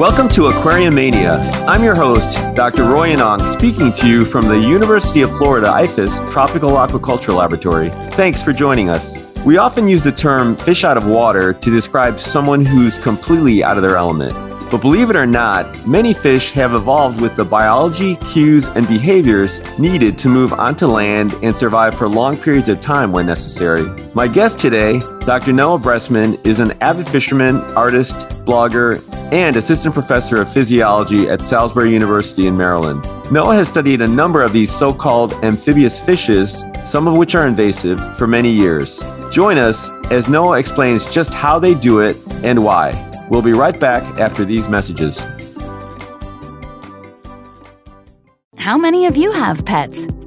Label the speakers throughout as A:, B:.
A: Welcome to Aquarium Mania. I'm your host, Dr. Roy Yanong, speaking to you from the University of Florida IFAS Tropical Aquaculture Laboratory. Thanks for joining us. We often use the term fish out of water to describe someone who's completely out of their element. But believe it or not, many fish have evolved with the biology, cues, and behaviors needed to move onto land and survive for long periods of time when necessary. My guest today, Dr. Noah Bressman, is an avid fisherman, artist, blogger, and assistant professor of physiology at Salisbury University in Maryland. Noah has studied a number of these so called amphibious fishes, some of which are invasive, for many years. Join us as Noah explains just how they do it and why. We'll be right back after these messages.
B: How many of you have pets?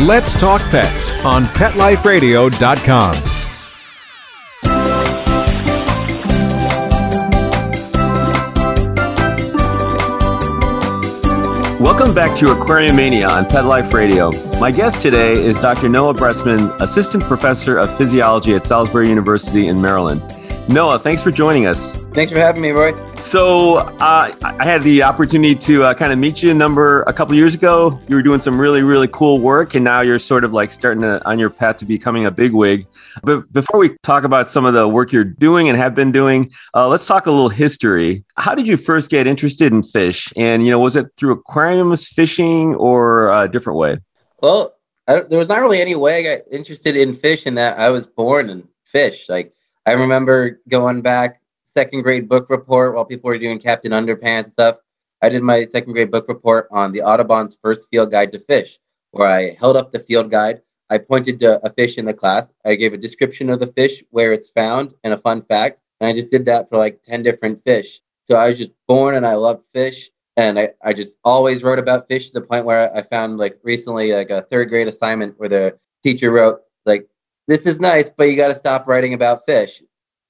C: Let's Talk Pets on PetLifeRadio.com.
A: Welcome back to Aquarium Mania on Pet Life Radio. My guest today is Dr. Noah Bressman, Assistant Professor of Physiology at Salisbury University in Maryland. Noah, thanks for joining us.
D: Thanks for having me, Roy.
A: So, uh, I had the opportunity to uh, kind of meet you a number a couple years ago. You were doing some really, really cool work, and now you're sort of like starting to, on your path to becoming a bigwig. But before we talk about some of the work you're doing and have been doing, uh, let's talk a little history. How did you first get interested in fish? And you know, was it through aquariums, fishing, or a different way?
D: Well, there was not really any way I got interested in fish in that I was born in fish. Like I remember going back second grade book report while people were doing Captain Underpants stuff. I did my second grade book report on the Audubon's first field guide to fish, where I held up the field guide. I pointed to a fish in the class. I gave a description of the fish, where it's found, and a fun fact. And I just did that for like 10 different fish. So I was just born and I loved fish. And I, I just always wrote about fish to the point where I found like recently like a third grade assignment where the teacher wrote this is nice, but you got to stop writing about fish.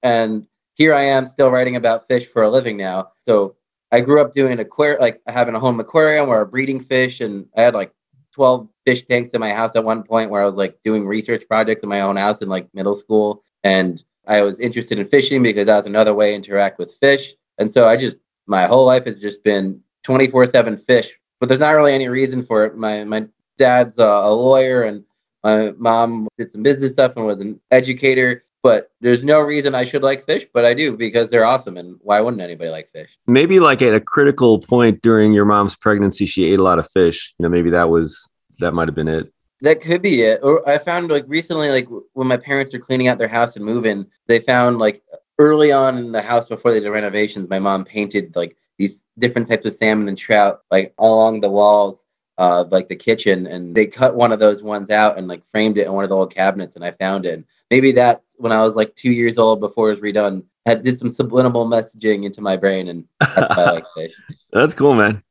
D: And here I am still writing about fish for a living now. So I grew up doing aquarium, like having a home aquarium where I'm breeding fish, and I had like 12 fish tanks in my house at one point where I was like doing research projects in my own house in like middle school. And I was interested in fishing because that was another way to interact with fish. And so I just, my whole life has just been 24 7 fish, but there's not really any reason for it. My, my dad's a, a lawyer and my mom did some business stuff and was an educator, but there's no reason I should like fish, but I do because they're awesome. And why wouldn't anybody like fish?
A: Maybe like at a critical point during your mom's pregnancy, she ate a lot of fish. You know, maybe that was that might have been it.
D: That could be it. Or I found like recently, like when my parents are cleaning out their house and moving, they found like early on in the house before they did renovations, my mom painted like these different types of salmon and trout like along the walls of like the kitchen and they cut one of those ones out and like framed it in one of the old cabinets and I found it. Maybe that's when I was like two years old before it was redone. Had did some subliminal messaging into my brain and that's why I like fish.
A: That's cool, man.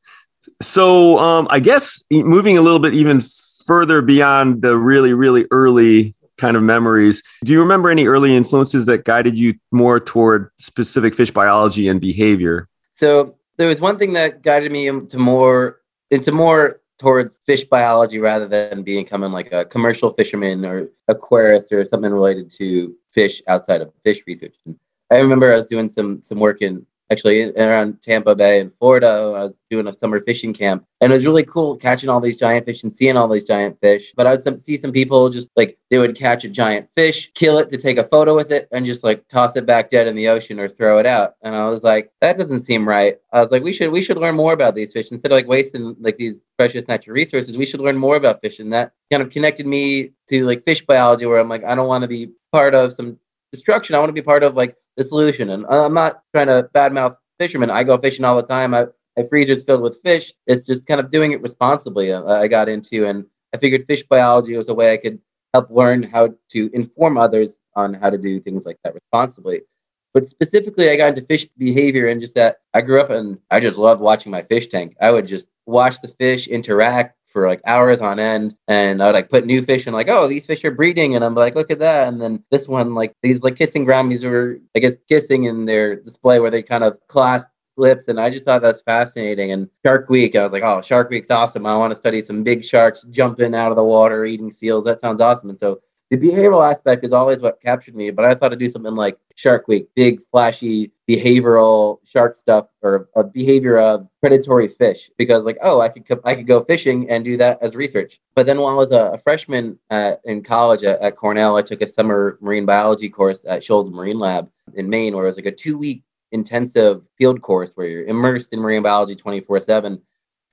A: So um I guess moving a little bit even further beyond the really, really early kind of memories. Do you remember any early influences that guided you more toward specific fish biology and behavior?
D: So there was one thing that guided me into more into more towards fish biology rather than becoming like a commercial fisherman or aquarist or something related to fish outside of fish research. And I remember I was doing some some work in actually around Tampa Bay in Florida. I was doing a summer fishing camp, and it was really cool catching all these giant fish and seeing all these giant fish. But I would see some people just like they would catch a giant fish, kill it to take a photo with it, and just like toss it back dead in the ocean or throw it out. And I was like, that doesn't seem right. I was like, we should we should learn more about these fish instead of like wasting like these precious natural resources. We should learn more about fish, and that kind of connected me to like fish biology, where I'm like, I don't want to be part of some destruction. I want to be part of like the solution. And I'm not trying to badmouth fishermen. I go fishing all the time. I my freezer's filled with fish. It's just kind of doing it responsibly. Uh, I got into, and I figured fish biology was a way I could help learn how to inform others on how to do things like that responsibly. But specifically, I got into fish behavior and just that I grew up and I just loved watching my fish tank. I would just watch the fish interact, for like hours on end. And I would like put new fish and like, oh, these fish are breeding. And I'm like, look at that. And then this one, like these like kissing gouramis were, I guess, kissing in their display where they kind of clasp lips. And I just thought that's fascinating. And Shark Week, I was like, oh, Shark Week's awesome. I want to study some big sharks jumping out of the water, eating seals. That sounds awesome. And so the behavioral aspect is always what captured me, but I thought I'd do something like Shark Week, big, flashy, behavioral shark stuff or a behavior of predatory fish because like, oh, I could, I could go fishing and do that as research. But then when I was a, freshman at, in college at, at Cornell, I took a summer marine biology course at Shoals Marine Lab in Maine, where it was like a two week intensive field course where you're immersed in marine biology 24 7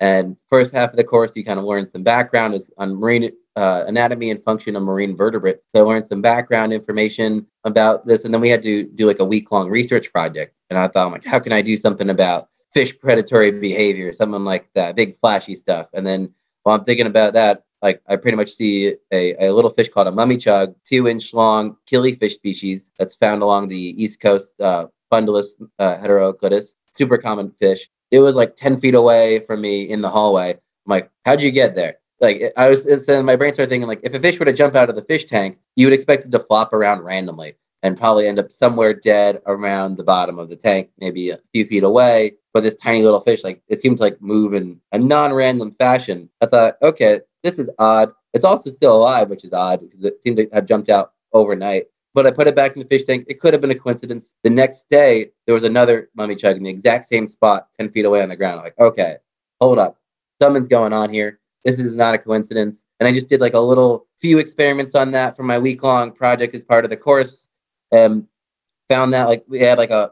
D: and first half of the course, you kind of learn some background is on marine uh, anatomy and function of marine vertebrates. So I learned some background information about this, and then we had to do like a week long research project. And I thought, like, how can I do something about fish predatory behavior, something like that, big flashy stuff. And then while I'm thinking about that, like I pretty much see a, a little fish called a mummichog, two inch long killifish species that's found along the east coast, uh, Fundulus uh, heteroclitus, super common fish it was like 10 feet away from me in the hallway. I'm like, how'd you get there? Like I was, then my brain started thinking like, if a fish were to jump out of the fish tank, you would expect it to flop around randomly and probably end up somewhere dead around the bottom of the tank, maybe a few feet away. But this tiny little fish, like it seemed to like move in a non-random fashion. I thought, okay, this is odd. It's also still alive, which is odd because it seemed to have jumped out overnight but I put it back in the fish tank. It could have been a coincidence. The next day, there was another mummichog in the exact same spot, 10 feet away on the ground. I'm like, okay, hold up. Something's going on here. This is not a coincidence. And I just did like a little few experiments on that for my week long project as part of the course. And found that like we had like a,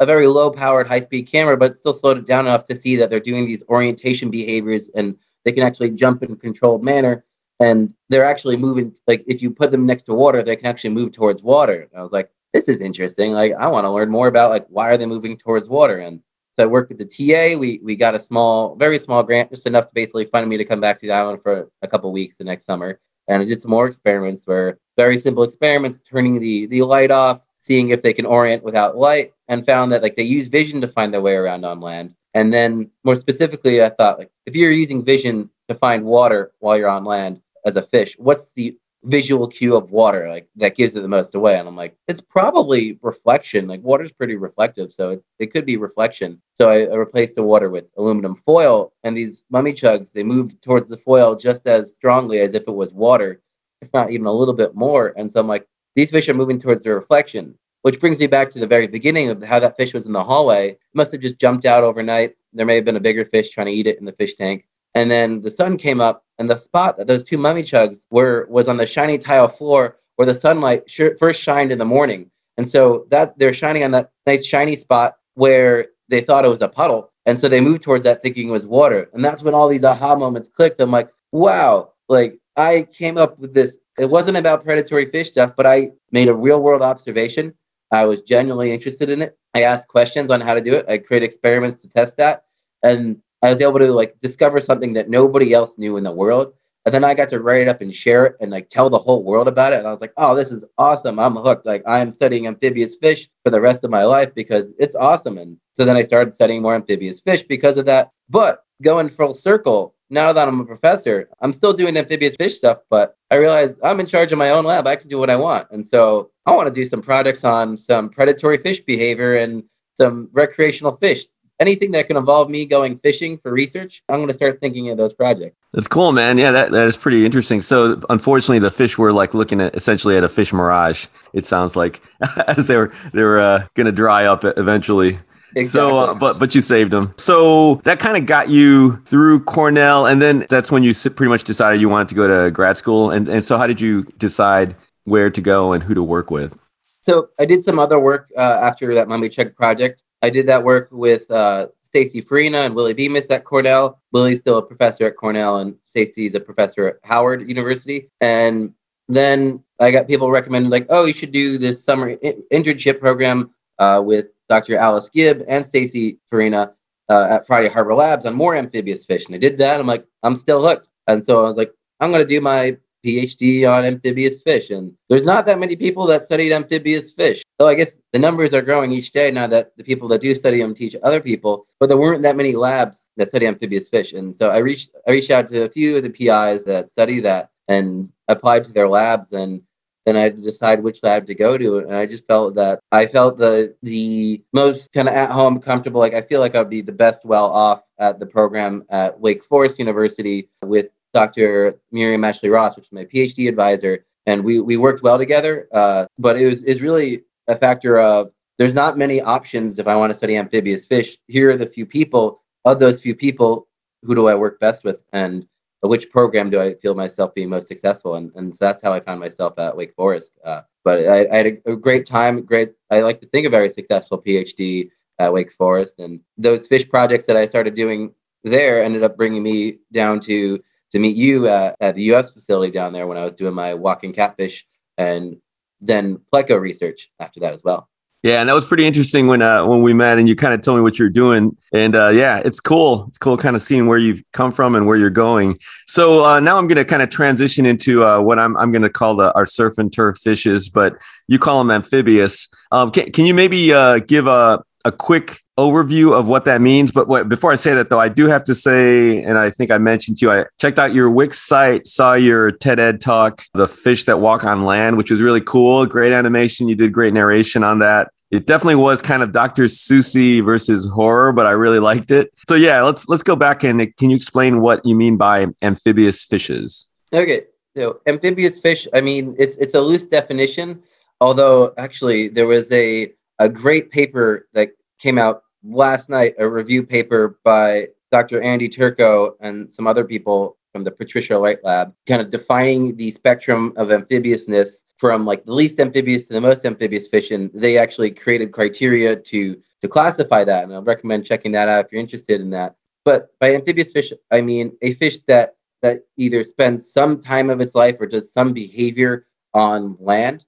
D: a very low powered high speed camera, but still slowed it down enough to see that they're doing these orientation behaviors and they can actually jump in controlled manner and they're actually moving like if you put them next to water they can actually move towards water and i was like this is interesting like i want to learn more about like why are they moving towards water and so i worked with the ta we we got a small very small grant just enough to basically fund me to come back to the island for a couple weeks the next summer. And I did some more experiments where very simple experiments turning the the light off seeing if they can orient without light and found that like they use vision to find their way around on land. And then more specifically i thought like if you're using vision to find water while you're on land as a fish, what's the visual cue of water like that gives it the most away? And I'm like, it's probably reflection. Like water's pretty reflective, so it, it could be reflection. So I, I replaced the water with aluminum foil, and these mummichogs they moved towards the foil just as strongly as if it was water, if not even a little bit more. And so I'm like, these fish are moving towards the reflection. Which brings me back to the very beginning of how that fish was in the hallway. It must have just jumped out overnight. There may have been a bigger fish trying to eat it in the fish tank. And then the sun came up, and the spot that those two mummichogs were was on the shiny tile floor where the sunlight sh- first shined in the morning. And so that they're shining on that nice shiny spot where they thought it was a puddle. And so they moved towards that thinking it was water. And that's when all these aha moments clicked. I'm like, wow, like I came up with this. It wasn't about predatory fish stuff, but I made a real world observation. I was genuinely interested in it. I asked questions on how to do it. I created experiments to test that. And I was able to like discover something that nobody else knew in the world. And then I got to write it up and share it and like tell the whole world about it. And I was like, oh, this is awesome. I'm hooked. Like I'm studying amphibious fish for the rest of my life because it's awesome. And so then I started studying more amphibious fish because of that. But going full circle, now that I'm a professor, I'm still doing amphibious fish stuff, but I realized I'm in charge of my own lab. I can do what I want. And so I want to do some projects on some predatory fish behavior and some recreational fish anything that can involve me going fishing for research, I'm going to start thinking of those projects.
A: That's cool, man. Yeah, that, that is pretty interesting. So, unfortunately, the fish were like looking at essentially at a fish mirage. It sounds like as they were they were uh, going to dry up eventually. Exactly. So, uh, but but you saved them. So that kind of got you through Cornell, and then that's when you pretty much decided you wanted to go to grad school. And and so, how did you decide where to go and who to work with?
D: So I did some other work uh, after that Mummichog project. I did that work with uh, Stacy Farina and Willie Bemis at Cornell. Willie's still a professor at Cornell, and Stacy's a professor at Howard University. And then I got people recommended, like, oh, you should do this summer in- internship program uh, with Dr. Alice Gibb and Stacy Farina uh, at Friday Harbor Labs on more amphibious fish. And I did that. I'm like, I'm still hooked. And so I was like, I'm going to do my PhD on amphibious fish. And there's not that many people that studied amphibious fish. So I guess the numbers are growing each day now that the people that do study them teach other people, but there weren't that many labs that study amphibious fish. And so I reached I reached out to a few of the PIs that study that and applied to their labs and then I had to decide which lab to go to. And I just felt that I felt the the most kind of at home, comfortable. Like I feel like I'd be the best well off at the program at Wake Forest University with Dr. Miriam Ashley Ross, which is my PhD advisor, and we we worked well together. Uh, but it was is really a factor of there's not many options if I want to study amphibious fish. Here are the few people. Of those few people, who do I work best with, and which program do I feel myself being most successful? And and so that's how I found myself at Wake Forest. Uh, but I, I, had a, a great time. Great. I like to think a very successful PhD at Wake Forest, and those fish projects that I started doing there ended up bringing me down to to meet you uh, at the US facility down there when I was doing my walking catfish and then pleco research after that as well.
A: Yeah, and that was pretty interesting when uh, when we met, and you kind of told me what you're doing, and uh, yeah, it's cool. It's cool, kind of seeing where you've come from and where you're going. So uh, now I'm going to kind of transition into uh, what I'm I'm going to call the our surf and turf fishes, but you call them amphibious. Um, can, can you maybe uh, give a a quick overview of what that means. But what, before I say that, though, I do have to say, and I think I mentioned to you, I checked out your Wix site, saw your TED Ed talk, The Fish That Walk on Land, which was really cool. Great animation. You did great narration on that. It definitely was kind of Dr. Seussy versus horror, but I really liked it. So yeah, let's let's go back and can you explain what you mean by amphibious fishes?
D: Okay, so amphibious fish. I mean, it's it's a loose definition. Although actually, there was a a great paper that came out last night, a review paper by Dr. Andy Turco and some other people from the Patricia Wright Lab, kind of defining the spectrum of amphibiousness from like the least amphibious to the most amphibious fish. And they actually created criteria to to classify that. And I'll recommend checking that out if you're interested in that. But by amphibious fish, I mean a fish that that either spends some time of its life or does some behavior on land.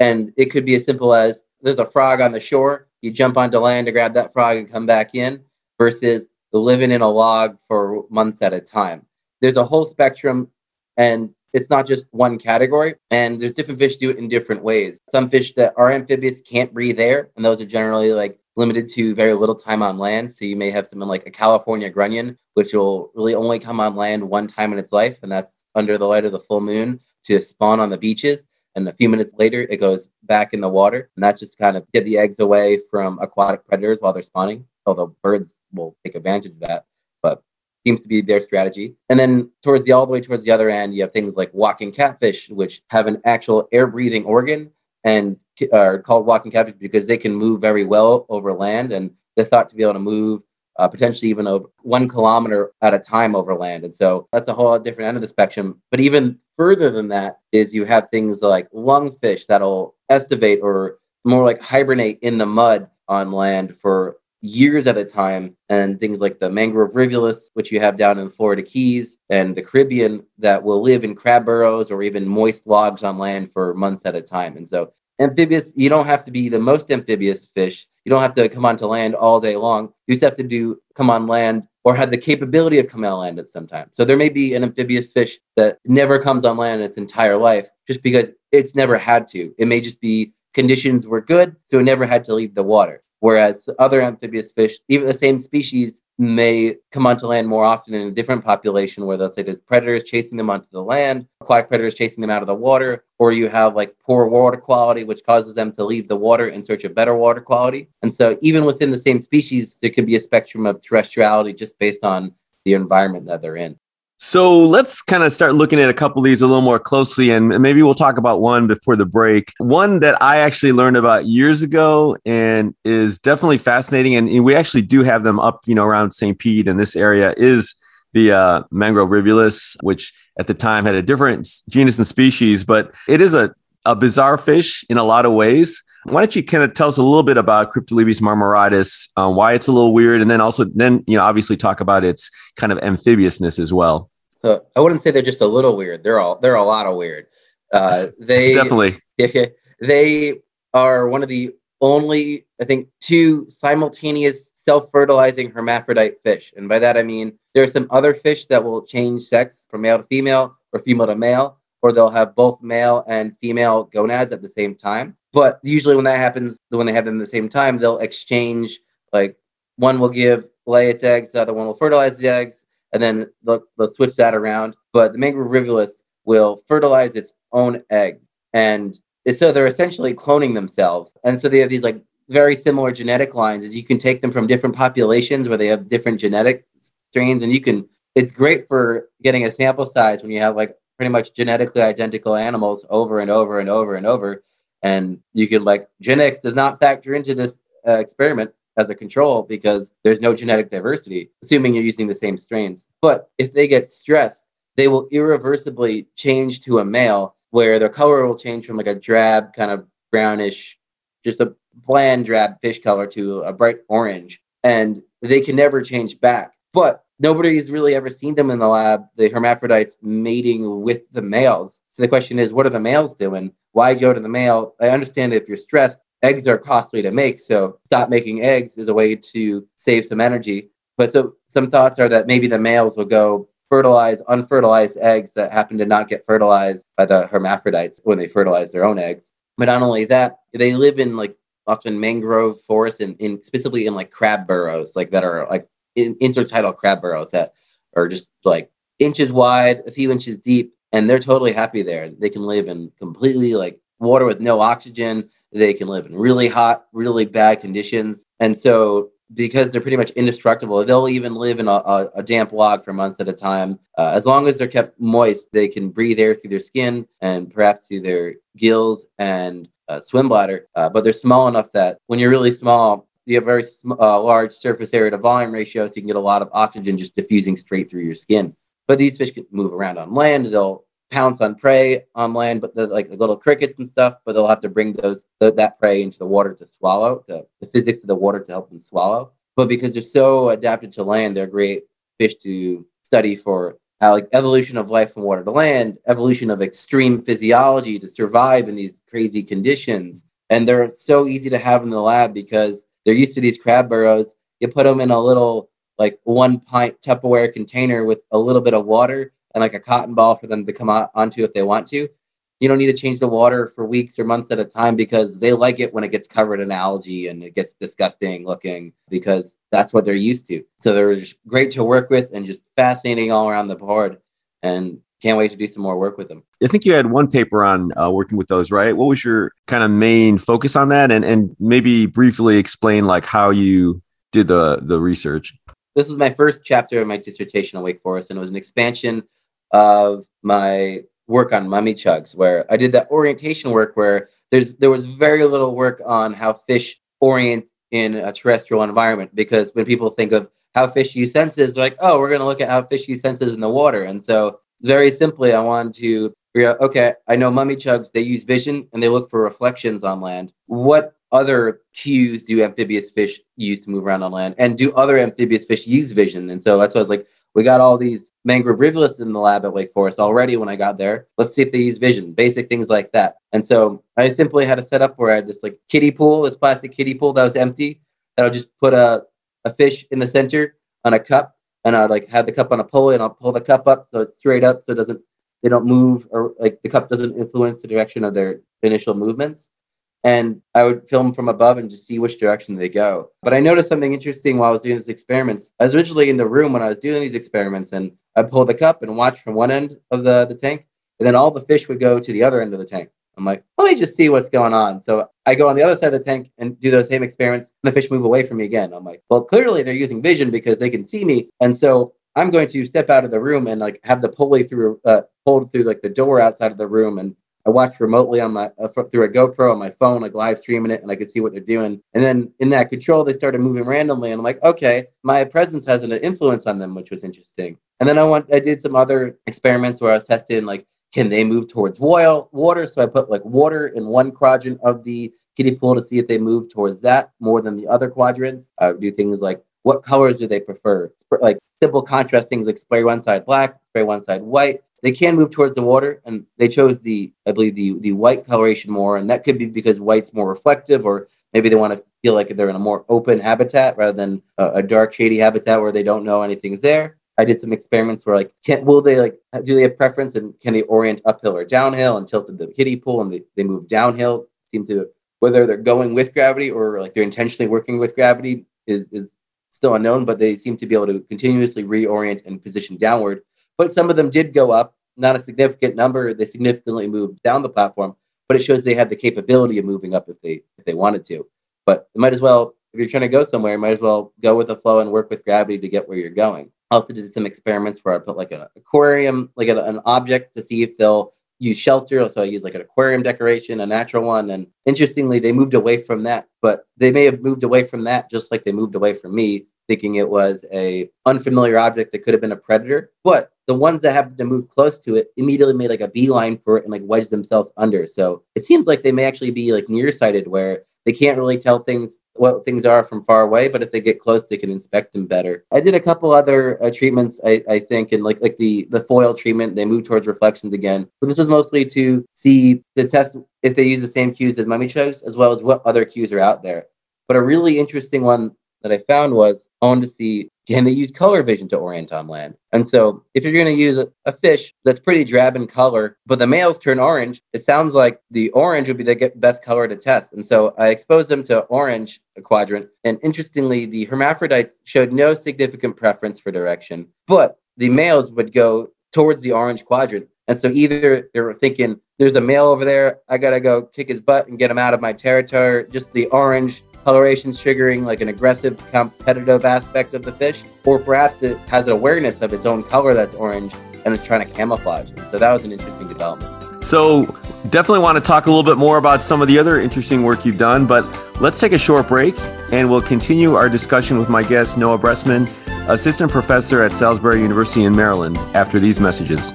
D: And it could be as simple as there's a frog on the shore, you jump onto land to grab that frog and come back in, versus living in a log for months at a time. There's a whole spectrum, and it's not just one category. And there's different fish do it in different ways. Some fish that are amphibious can't breathe air, and those are generally like limited to very little time on land. So you may have something like a California grunion, which will really only come on land one time in its life, and that's under the light of the full moon to spawn on the beaches and a few minutes later it goes back in the water and that just kind of get the eggs away from aquatic predators while they're spawning. Although birds will take advantage of that but seems to be their strategy. And then towards the all the way towards the other end you have things like walking catfish which have an actual air breathing organ and are called walking catfish because they can move very well over land and they're thought to be able to move uh, potentially even over one kilometer at a time over land. And so that's a whole different end of the spectrum. But even further than that is you have things like lungfish that'll estivate or more like hibernate in the mud on land for years at a time and things like the mangrove rivulus which you have down in the florida keys and the caribbean that will live in crab burrows or even moist logs on land for months at a time and so amphibious you don't have to be the most amphibious fish you don't have to come onto land all day long. You just have to do come on land or have the capability of coming on land at some time. So there may be an amphibious fish that never comes on land in its entire life just because it's never had to. It may just be conditions were good, so it never had to leave the water. Whereas other amphibious fish, even the same species, may come onto land more often in a different population where let's say there's predators chasing them onto the land, aquatic predators chasing them out of the water, or you have like poor water quality, which causes them to leave the water in search of better water quality. And so even within the same species, there could be a spectrum of terrestriality just based on the environment that they're in.
A: So let's kind of start looking at a couple of these a little more closely, and maybe we'll talk about one before the break. One that I actually learned about years ago and is definitely fascinating, and we actually do have them up, you know, around St. Pete in this area is the uh, mangrove rivulus, which at the time had a different genus and species, but it is a, a bizarre fish in a lot of ways. Why don't you kind of tell us a little bit about Kryptolebias marmoratus, uh, why it's a little weird, and then also then you know obviously talk about its kind of amphibiousness as well.
D: Uh, I wouldn't say they're just a little weird. They're all they're a lot of weird. Uh, they
A: definitely
D: they are one of the only I think two simultaneous self-fertilizing hermaphrodite fish, and by that I mean there are some other fish that will change sex from male to female or female to male, or they'll have both male and female gonads at the same time. But usually when that happens, when they have them at the same time, they'll exchange like one will give lay its eggs, the other one will fertilize the eggs, and then they'll, they'll switch that around. But the mangrove rivulus will fertilize its own eggs. And so they're essentially cloning themselves. And so they have these like very similar genetic lines and you can take them from different populations where they have different genetic strains and you can it's great for getting a sample size when you have like pretty much genetically identical animals over and over and over and over and you can like genetics does not factor into this uh, experiment as a control because there's no genetic diversity, assuming you're using the same strains. But if they get stressed, they will irreversibly change to a male where their color will change from like a drab, kind of brownish, just a bland drab fish color to a bright orange. And they can never change back. But nobody's really ever seen them in the lab, the hermaphrodites mating with the males. So the question is, what are the males doing? Why go to the male? I understand if you're stressed, eggs are costly to make. So stop making eggs is a way to save some energy. But so some thoughts are that maybe the males will go fertilize unfertilized eggs that happen to not get fertilized by the hermaphrodites when they fertilize their own eggs. But not only that, they live in like often mangrove forests and in specifically in like crab burrows, like that are like in, intertidal crab burrows that are just like inches wide, a few inches deep, and they're totally happy there. They can live in completely like water with no oxygen. They can live in really hot, really bad conditions. And so, because they're pretty much indestructible, they'll even live in a, a, a damp log for months at a time. Uh, as long as they're kept moist, they can breathe air through their skin and perhaps through their gills and uh, swim bladder. Uh, but they're small enough that when you're really small, you have very sm- uh, large surface area to volume ratio, so you can get a lot of oxygen just diffusing straight through your skin. But these fish can move around on land. They'll pounce on prey on land, but the like the little crickets and stuff. But they'll have to bring those that prey into the water to swallow, to the physics of the water to help them swallow. But because they're so adapted to land, they're great fish to study for how like evolution of life from water to land, evolution of extreme physiology to survive in these crazy conditions. And they're so easy to have in the lab because they're used to these crab burrows. You put them in a little like one pint Tupperware container with a little bit of water and like a cotton ball for them to come out onto if they want to. You don't need to change the water for weeks or months at a time because they like it when it gets covered in algae and it gets disgusting looking because that's what they're used to. So they're just great to work with and just fascinating all around the board. And can't wait to do some more work with them.
A: I think you had one paper on uh, working with those, right? What was your kind of main focus on that, and and maybe briefly explain like how you did the the research.
D: This was my first chapter of my dissertation at Wake Forest, and it was an expansion of my work on mummichogs, where I did that orientation work where there's there was very little work on how fish orient in a terrestrial environment because when people think of how fish use senses, they're like, oh, we're going to look at how fish use senses in the water. And so, very simply, I wanted to figure out, okay, I know mummichogs, they use vision and they look for reflections on land. What other cues do amphibious fish use to move around on land? And do other amphibious fish use vision? And so that's why I was like, we got all these mangrove rivulus in the lab at Wake Forest already when I got there. Let's see if they use vision, basic things like that. And so I simply had a setup where I had this like kiddie pool, this plastic kiddie pool that was empty. That I'll just put a, a fish in the center on a cup and I'd like have the cup on a pulley and I'll pull the cup up so it's straight up so it doesn't they don't move or like the cup doesn't influence the direction of their initial movements. And I would film from above and just see which direction they go. But I noticed something interesting while I was doing these experiments. I was originally in the room when I was doing these experiments, and I'd pull the cup and watch from one end of the, the tank, and then all the fish would go to the other end of the tank. I'm like, let me just see what's going on. So I go on the other side of the tank and do those same experiments, and the fish move away from me again. I'm like, well, clearly they're using vision because they can see me, and so I'm going to step out of the room and like have the pulley through, uh, pulled through like the door outside of the room and I watched remotely on my uh, through a GoPro on my phone, like live streaming it, and I could see what they're doing. And then in that control, they started moving randomly, and I'm like, okay, my presence has an influence on them, which was interesting. And then I went, I did some other experiments where I was testing like, can they move towards oil, water? So I put like water in one quadrant of the kiddie pool to see if they move towards that more than the other quadrants. I would do things like what colors do they prefer? Like simple contrast things like spray one side black, spray one side white they can move towards the water, and they chose the, I believe, the the white coloration more, and that could be because white's more reflective, or maybe they want to feel like they're in a more open habitat rather than a, a dark, shady habitat where they don't know anything's there. I did some experiments where like, can will they like do they have preference and can they orient uphill or downhill and tilted the kiddie pool and they, they move downhill? Seem to whether they're going with gravity or like they're intentionally working with gravity is is still unknown, but they seem to be able to continuously reorient and position downward but some of them did go up, not a significant number. They significantly moved down the platform, but it shows they had the capability of moving up if they if they wanted to. But it might as well, if you're trying to go somewhere, you might as well go with the flow and work with gravity to get where you're going. I also did some experiments where I put like an aquarium, like an object to see if they'll use shelter. So I use like an aquarium decoration, a natural one. And interestingly, they moved away from that, but they may have moved away from that just like they moved away from me, thinking it was a unfamiliar object that could have been a predator. But the ones that happened to move close to it immediately made like a beeline for it and like wedged themselves under. So it seems like they may actually be like nearsighted where they can't really tell things what things are from far away, but if they get close, they can inspect them better. I did a couple other uh, treatments, I, I think, and like like the the foil treatment, they moved towards reflections again. But this was mostly to see to test if they use the same cues as mummichogs, as well as what other cues are out there. But a really interesting one that I found was Wanted to see can they use color vision to orient on land? And so, if you're going to use a, a, fish that's pretty drab in color, but the males turn orange, it sounds like the orange would be the best color to test. And so, I exposed them to orange quadrant. And interestingly, the hermaphrodites showed no significant preference for direction, but the males would go towards the orange quadrant. And so, either they were thinking, there's a male over there, I got to go kick his butt and get him out of my territory, just the orange coloration's triggering like an aggressive competitive aspect of the fish, or perhaps it has an awareness of its own color that's orange and it's trying to camouflage it. So that was an interesting development.
A: So definitely want to talk a little bit more about some of the other interesting work you've done, but let's take a short break and we'll continue our discussion with my guest, Noah Bressman, assistant professor at Salisbury University in Maryland, after these messages.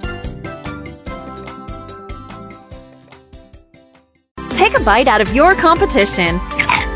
E: Take a bite out of your competition.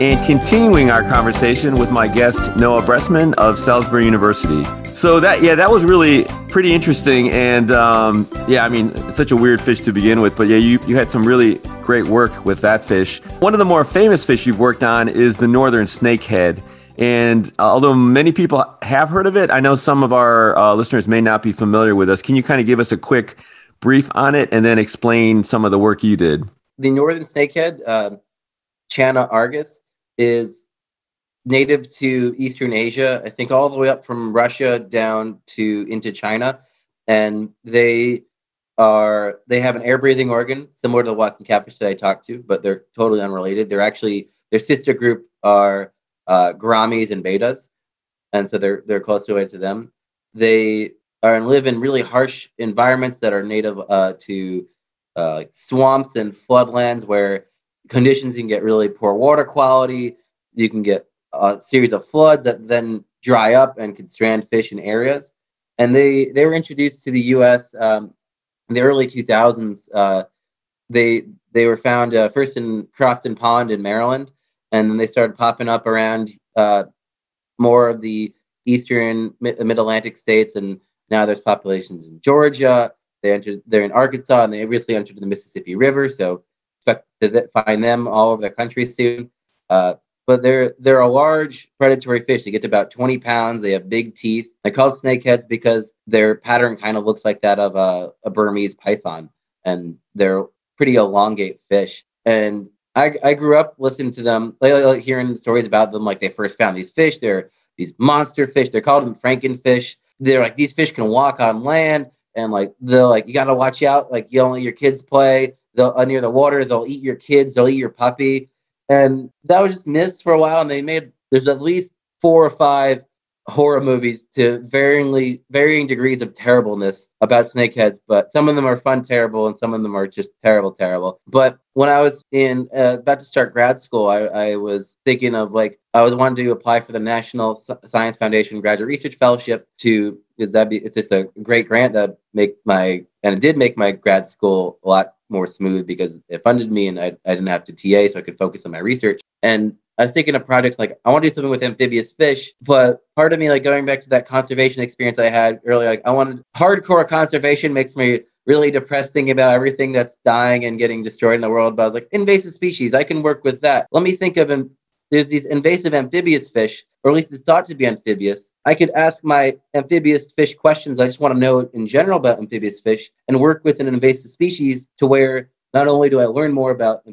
A: and continuing our conversation with my guest Noah Bressman of Salisbury University. So that yeah, that was really pretty interesting, and um, yeah, I mean, such a weird fish to begin with, but yeah, you you had some really great work with that fish. One of the more famous fish you've worked on is the northern snakehead. And uh, although many people have heard of it, I know some of our uh, listeners may not be familiar with us. Can you kind of give us a quick brief on it and then explain some of the work you did?
D: The northern snakehead, uh, Channa argus, is native to Eastern Asia, I think all the way up from Russia down to into China. And they are they have an air breathing organ similar to the walking catfish that I talked to, but they're totally unrelated. They're actually their sister group are uh, gouramis and bettas, and so they're they're closer related to them. They are and live in really harsh environments that are native uh, to uh, swamps and floodlands where conditions you can get really poor water quality. You can get a series of floods that then dry up and can strand fish in areas. And they they were introduced to the U.S. Um, in the early 2000s. Uh, they they were found uh, first in Crofton Pond in Maryland, and then they started popping up around uh, more of the eastern mid Atlantic states, and now there's populations in Georgia. They entered. They're in Arkansas, and they recently entered the Mississippi River. So expect to find them all over the country soon. Uh, but they're they're a large predatory fish. They get to about 20 pounds. They have big teeth. They're called snakeheads because their pattern kind of looks like that of a, a Burmese python, and they're pretty elongate fish. And I, I grew up listening to them, like, like hearing stories about them. Like they first found these fish. They're these monster fish. They're called them frankenfish. They're like these fish can walk on land, and like they're like you got to watch out. Like you don't let your kids play. They'll uh, near the water. They'll eat your kids. They'll eat your puppy and that was just missed for a while. And they made there's at least four or five horror movies to varyingly varying degrees of terribleness about snakeheads but some of them are fun terrible and some of them are just terrible terrible but when i was in uh, about to start grad school I, I was thinking of like i was wanting to apply for the national science foundation graduate research fellowship to because that be it's just a great grant that make my and it did make my grad school a lot more smooth because it funded me and I, I didn't have to TA, so I could focus on my research. And I was thinking of projects like I want to do something with amphibious fish, but part of me, like going back to that conservation experience I had earlier, like I wanted hardcore conservation makes me really depressed thinking about everything that's dying and getting destroyed in the world. But I was like, invasive species, I can work with that. Let me think of. There's these invasive amphibious fish, or at least it's thought to be amphibious. I could ask my amphibious fish questions. I just want to know in general about amphibious fish and work with an invasive species to where not only do I learn more about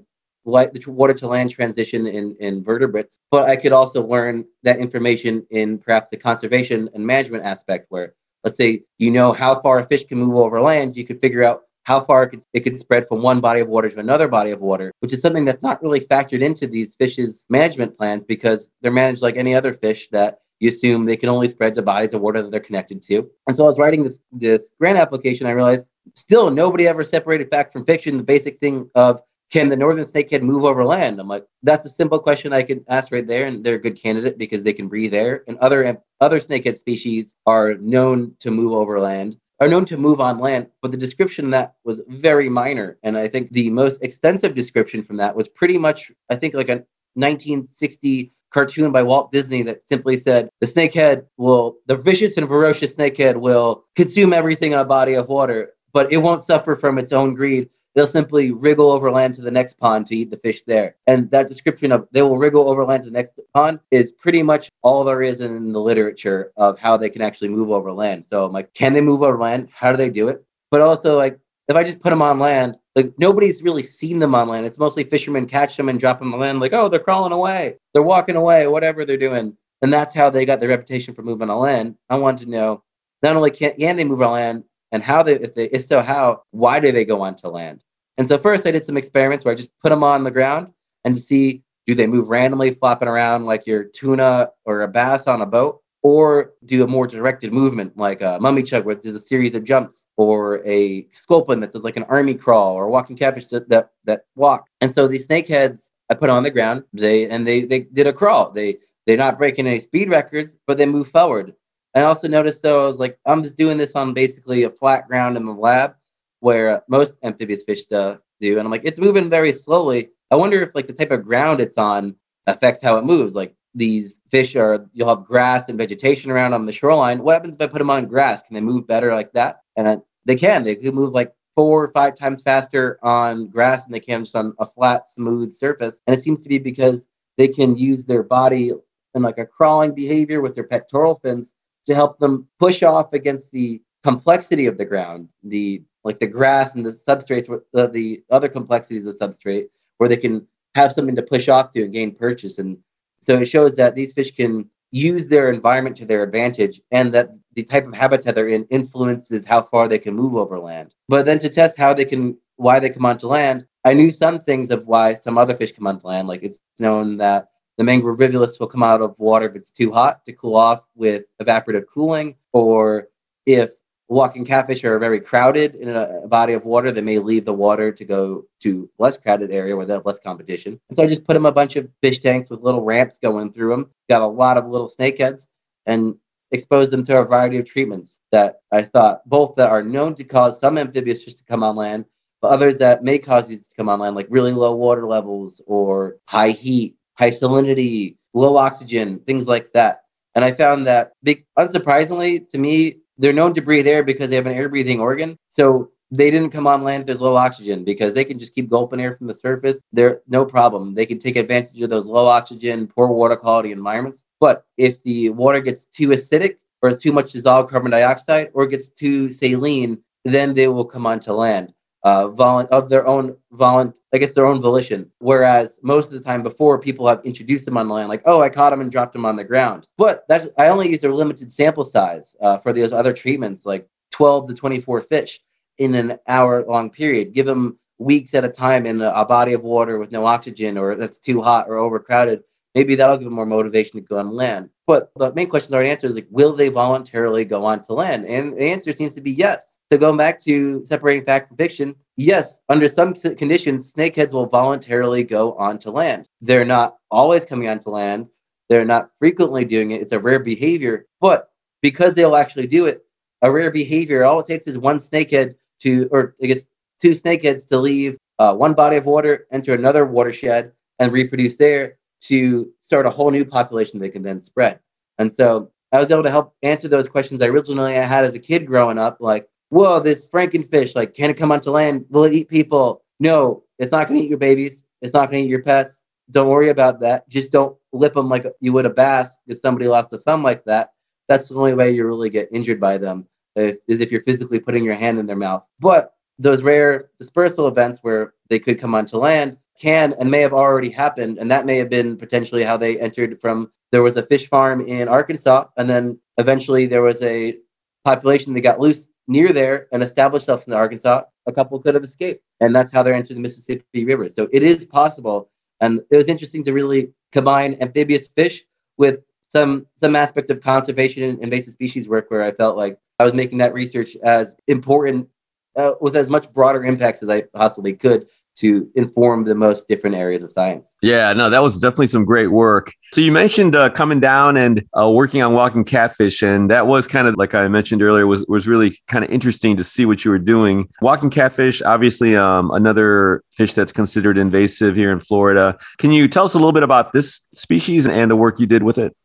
D: like the water to land transition in, in vertebrates, but I could also learn that information in perhaps the conservation and management aspect where let's say you know how far a fish can move over land, you could figure out how far it could, it could spread from one body of water to another body of water, which is something that's not really factored into these fishes' management plans because they're managed like any other fish that you assume they can only spread to bodies of water that they're connected to. And so I was writing this this grant application, I realized still nobody ever separated fact from fiction. The basic thing of can the northern snakehead move over land? I'm like, that's a simple question I can ask right there, and they're a good candidate because they can breathe air. And other other snakehead species are known to move over land, are known to move on land, but the description that was very minor. And I think the most extensive description from that was pretty much, I think, like a 1960 cartoon by Walt Disney that simply said the snakehead will, the vicious and ferocious snakehead will consume everything in a body of water, but it won't suffer from its own greed. They'll simply wriggle over land to the next pond to eat the fish there. And that description of they will wriggle over land to the next pond is pretty much all there is in the literature of how they can actually move over land. So I'm like, can they move over land? How do they do it? But also, like, if I just put them on land, like nobody's really seen them on land. It's mostly fishermen catch them and drop them on land, like, oh, they're crawling away, they're walking away, whatever they're doing. And that's how they got their reputation for moving on land. I wanted to know not only can, can they move on land and how they if they if so how why do they go onto land? And so first I did some experiments where I just put them on the ground and to see do they move randomly flopping around like your tuna or a bass on a boat or do a more directed movement like a mummichog where there's a series of jumps or a sculpin that does like an army crawl or a walking catfish that, that, that walk. And so these snakeheads I put on the ground, they and they they did a crawl. They they're not breaking any speed records, but they move forward. I also noticed though, I was like, I'm just doing this on basically a flat ground in the lab where most amphibious fish do. And I'm like, it's moving very slowly. I wonder if like the type of ground it's on affects how it moves. Like these fish are you'll have grass and vegetation around on the shoreline. What happens if I put them on grass? Can they move better like that? And uh, they can. They can move like four or five times faster on grass than they can just on a flat, smooth surface. And it seems to be because they can use their body in like a crawling behavior with their pectoral fins to help them push off against the complexity of the ground, the like the grass and the substrates, the, the other complexities of substrate, where they can have something to push off to and gain purchase. And so it shows that these fish can use their environment to their advantage and that the type of habitat they're in influences how far they can move over land. But then to test how they can, why they come onto land, I knew some things of why some other fish come onto land. Like it's known that the mangrove rivulus will come out of water if it's too hot to cool off with evaporative cooling, or if walking catfish are very crowded in a, body of water, they may leave the water to go to less crowded area where they have less competition. And so I just put them a bunch of fish tanks with little ramps going through them, got a lot of little snakeheads, and exposed them to a variety of treatments that I thought both that are known to cause some amphibious fish to come on land, but others that may cause these to come on land, like really low water levels or high heat, high salinity, low oxygen, things like that. And I found that, big, unsurprisingly to me, they're known to breathe air because they have an air breathing organ. So they didn't come on land if there's low oxygen because they can just keep gulping air from the surface. They're no problem. They can take advantage of those low oxygen, poor water quality environments. But if the water gets too acidic or too much dissolved carbon dioxide or gets too saline, then they will come onto land uh, volu- of their own volunt, I guess their own volition. Whereas most of the time before, people have introduced them on the land, like, oh, I caught them and dropped them on the ground. But that I only use a limited sample size uh, for those other treatments, like 12 to 24 fish in an hour long period. Give them weeks at a time in a, a body of water with no oxygen, or that's too hot or overcrowded. Maybe that'll give them more motivation to go on land. But the main question already answered is like, will they voluntarily go on to land? And the answer seems to be yes so going back to separating fact from fiction, yes, under some conditions, snakeheads will voluntarily go onto land. They're not always coming onto land. They're not frequently doing it. It's a rare behavior, but because they'll actually do it, a rare behavior, all it takes is one snakehead to, or I guess two snakeheads to leave uh, one body of water, enter another watershed, and reproduce there to start a whole new population they can then spread. And so I was able to help answer those questions I originally I had as a kid growing up, like whoa, this frankenfish, like, can it come onto land? Will it eat people? No, it's not going to eat your babies. It's not going to eat your pets. Don't worry about that. Just don't lip them like you would a bass because somebody lost a thumb like that. That's the only way you really get injured by them if, is if you're physically putting your hand in their mouth. But those rare dispersal events where they could come onto land can and may have already happened. And that may have been potentially how they entered from there was a fish farm in Arkansas. And then eventually there was a population that got loose near there and established themselves in Arkansas, a couple could have escaped. And that's how they're entering the Mississippi River. So it is possible. And it was interesting to really combine amphibious fish with some some aspect of conservation and invasive species work where I felt like I was making that research as important uh, with as much broader impacts as I possibly could to inform the most different areas of science.
A: Yeah, no, that was definitely some great work. So you mentioned uh, coming down and uh, working on walking catfish, and that was kind of like I mentioned earlier was was really kind of interesting to see what you were doing. Walking catfish, obviously, um, another fish that's considered invasive here in Florida. Can you tell us a little bit about this species and the work you did with it?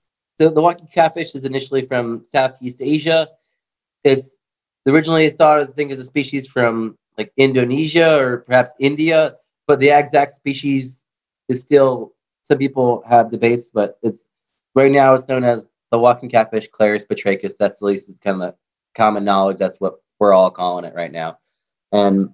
D: So the walking catfish is initially from Southeast Asia. It's originally thought as I think as a species from like Indonesia or perhaps India, but the exact species is still some people have debates, but it's right now it's known as the walking catfish Clarias batrachus. That's at least it's kind of the common knowledge. That's what we're all calling it right now. And